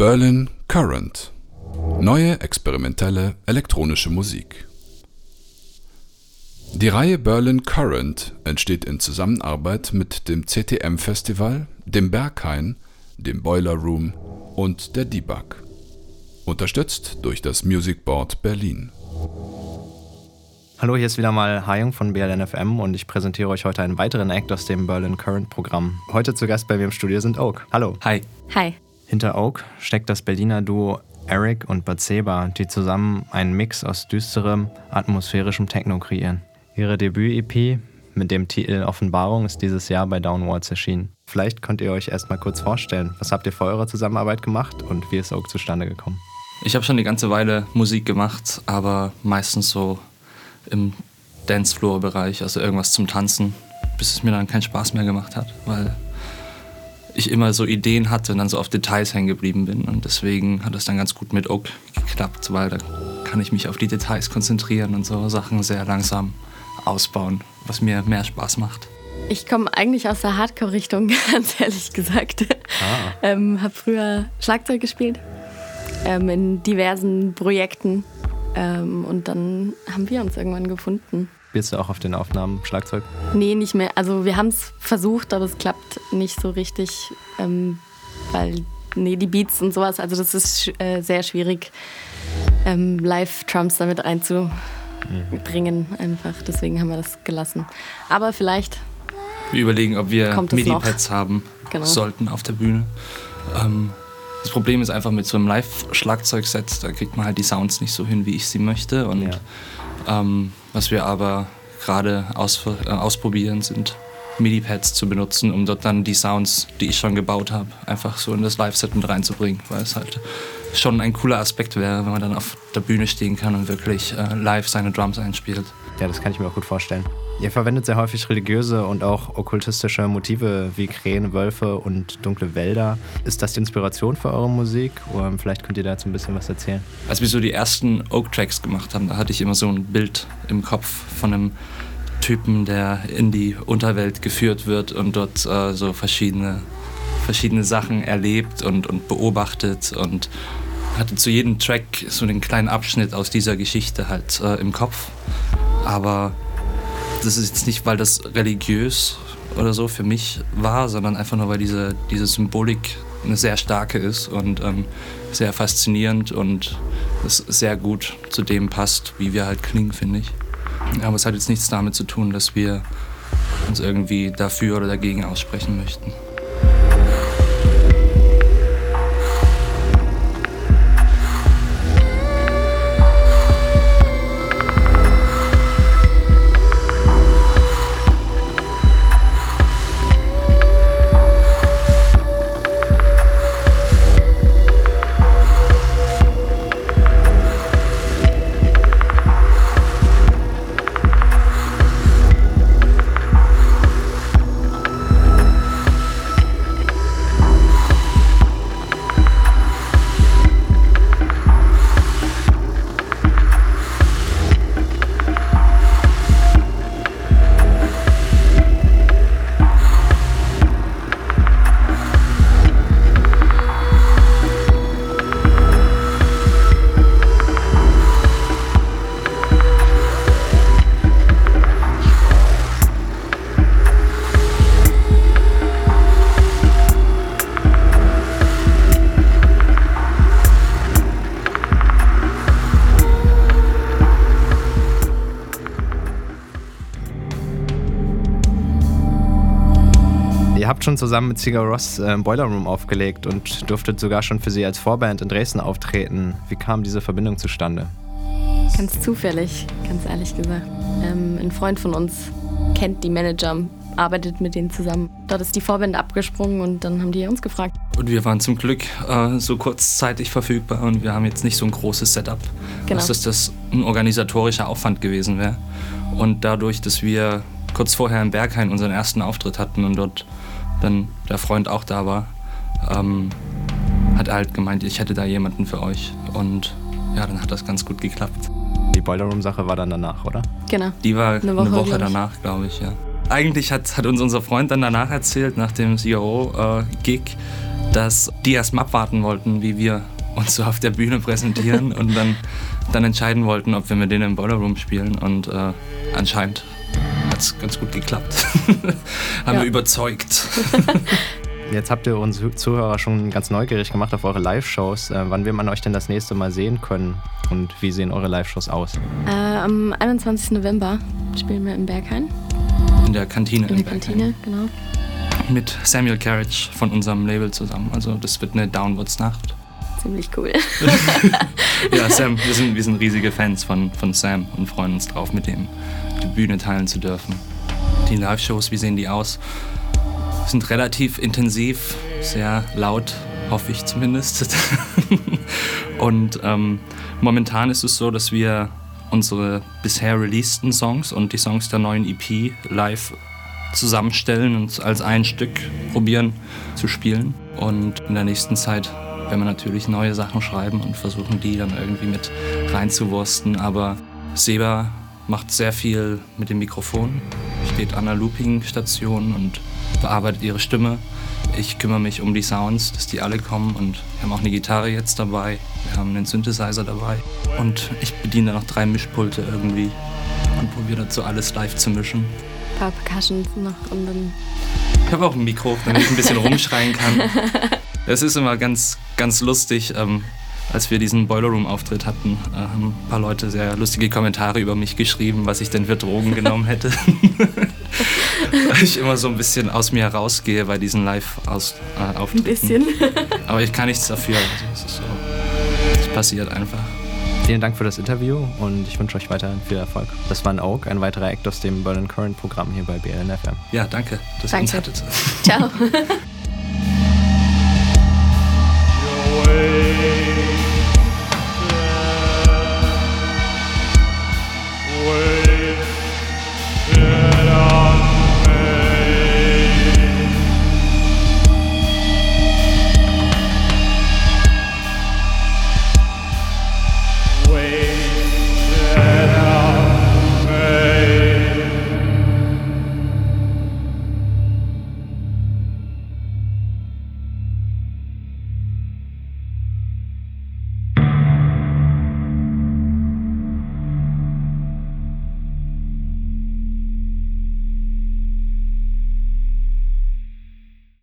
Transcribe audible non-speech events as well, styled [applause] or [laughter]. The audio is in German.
Berlin Current. Neue experimentelle elektronische Musik. Die Reihe Berlin Current entsteht in Zusammenarbeit mit dem CTM Festival, dem Berghain, dem Boiler Room und der Debug. Unterstützt durch das Music Board Berlin. Hallo, hier ist wieder mal Hayung von BLNFM und ich präsentiere euch heute einen weiteren Act aus dem Berlin Current Programm. Heute zu Gast bei mir im Studio sind Oak. Hallo. Hi. Hi. Hinter Oak steckt das Berliner Duo Eric und Batseba, die zusammen einen Mix aus düsterem, atmosphärischem Techno kreieren. Ihre Debüt-EP mit dem Titel Offenbarung ist dieses Jahr bei Downwards erschienen. Vielleicht könnt ihr euch erstmal kurz vorstellen, was habt ihr vor eurer Zusammenarbeit gemacht und wie ist Oak zustande gekommen? Ich habe schon eine ganze Weile Musik gemacht, aber meistens so im Dancefloor-Bereich, also irgendwas zum Tanzen, bis es mir dann keinen Spaß mehr gemacht hat, weil ich immer so Ideen hatte und dann so auf Details hängen geblieben bin. Und deswegen hat es dann ganz gut mit Oak geklappt, weil da kann ich mich auf die Details konzentrieren und so Sachen sehr langsam ausbauen, was mir mehr Spaß macht. Ich komme eigentlich aus der Hardcore-Richtung, [laughs] ganz ehrlich gesagt. Ah. Ähm, habe früher Schlagzeug gespielt ähm, in diversen Projekten ähm, und dann haben wir uns irgendwann gefunden. Spielst du auch auf den Aufnahmen Schlagzeug? Nee, nicht mehr. Also wir haben es versucht, aber es klappt nicht so richtig, ähm, weil nee, die Beats und sowas, also das ist äh, sehr schwierig, ähm, Live-Trumps damit reinzubringen einfach. Deswegen haben wir das gelassen. Aber vielleicht Wir überlegen, ob wir MIDI-Pads haben genau. sollten auf der Bühne. Ähm, das Problem ist einfach mit so einem Live-Schlagzeugset, da kriegt man halt die Sounds nicht so hin, wie ich sie möchte. Und ja. ähm, was wir aber gerade aus, äh, ausprobieren, sind MIDI-Pads zu benutzen, um dort dann die Sounds, die ich schon gebaut habe, einfach so in das Live-Set mit reinzubringen, weil es halt schon ein cooler Aspekt wäre, wenn man dann auf der Bühne stehen kann und wirklich äh, live seine Drums einspielt. Ja, das kann ich mir auch gut vorstellen. Ihr verwendet sehr häufig religiöse und auch okkultistische Motive wie Krähen, Wölfe und dunkle Wälder. Ist das die Inspiration für eure Musik? Oder vielleicht könnt ihr dazu ein bisschen was erzählen. Als wir so die ersten Oak-Tracks gemacht haben, da hatte ich immer so ein Bild im Kopf von einem Typen, der in die Unterwelt geführt wird und dort äh, so verschiedene, verschiedene Sachen erlebt und, und beobachtet und hatte zu jedem Track so einen kleinen Abschnitt aus dieser Geschichte halt äh, im Kopf. Aber das ist jetzt nicht, weil das religiös oder so für mich war, sondern einfach nur, weil diese, diese Symbolik eine sehr starke ist und ähm, sehr faszinierend und es sehr gut zu dem passt, wie wir halt klingen, finde ich. Aber es hat jetzt nichts damit zu tun, dass wir uns irgendwie dafür oder dagegen aussprechen möchten. Habt schon zusammen mit Sigur Ross äh, im Boiler Room aufgelegt und durftet sogar schon für sie als Vorband in Dresden auftreten. Wie kam diese Verbindung zustande? Ganz zufällig, ganz ehrlich gesagt. Ähm, ein Freund von uns kennt die Manager, arbeitet mit denen zusammen. Dort ist die Vorband abgesprungen und dann haben die uns gefragt. Und wir waren zum Glück äh, so kurzzeitig verfügbar und wir haben jetzt nicht so ein großes Setup, genau. dass das ein organisatorischer Aufwand gewesen wäre. Und dadurch, dass wir kurz vorher im Berghain unseren ersten Auftritt hatten und dort dann der Freund auch da war, ähm, hat er halt gemeint, ich hätte da jemanden für euch. Und ja, dann hat das ganz gut geklappt. Die Boiler Room-Sache war dann danach, oder? Genau. Die war eine Woche, eine Woche danach, glaube ich, ja. Eigentlich hat, hat uns unser Freund dann danach erzählt, nach dem CRO-Gig, dass die erst mal abwarten wollten, wie wir uns so auf der Bühne präsentieren [laughs] und dann, dann entscheiden wollten, ob wir mit denen im Boiler Room spielen. Und äh, anscheinend hat es ganz gut geklappt. [laughs] Haben ja. wir überzeugt. [laughs] Jetzt habt ihr uns Zuhörer schon ganz neugierig gemacht auf eure Live-Shows. Äh, wann wird man euch denn das nächste Mal sehen können und wie sehen eure Live-Shows aus? Äh, am 21. November spielen wir in Berghain. In der Kantine. In der Kantine, genau. Mit Samuel Carriage von unserem Label zusammen. Also das wird eine Downwards-Nacht. Ziemlich cool. [laughs] ja, Sam, [laughs] wir sind, wir sind riesige Fans von, von Sam und freuen uns drauf, mit dem die Bühne teilen zu dürfen. Die Live-Shows, wie sehen die aus? sind relativ intensiv, sehr laut, hoffe ich zumindest. [laughs] und ähm, momentan ist es so, dass wir unsere bisher releaseden Songs und die Songs der neuen EP live zusammenstellen und als ein Stück probieren zu spielen. Und in der nächsten Zeit werden wir natürlich neue Sachen schreiben und versuchen, die dann irgendwie mit reinzuwursten. Aber Seba macht sehr viel mit dem Mikrofon, steht an der Looping-Station und bearbeitet ihre Stimme. Ich kümmere mich um die Sounds, dass die alle kommen und wir haben auch eine Gitarre jetzt dabei, wir haben einen Synthesizer dabei und ich bediene noch drei Mischpulte irgendwie und probiere dazu alles live zu mischen. Ein paar Percussions noch und dann... Ich habe auch ein Mikro, damit ich ein bisschen rumschreien kann. [laughs] Es ist immer ganz, ganz lustig. Ähm, als wir diesen Boiler Room Auftritt hatten, äh, haben ein paar Leute sehr lustige Kommentare über mich geschrieben, was ich denn für Drogen genommen hätte. [laughs] Weil ich immer so ein bisschen aus mir herausgehe bei diesen Live-Auftritten. Ein bisschen. Aber ich kann nichts dafür. Also es so, passiert einfach. Vielen Dank für das Interview und ich wünsche euch weiterhin viel Erfolg. Das war ein Oak, ein weiterer Act aus dem Berlin Current Programm hier bei BLNFM. Ja, danke, dass danke. ihr uns hattet. Ciao. [laughs]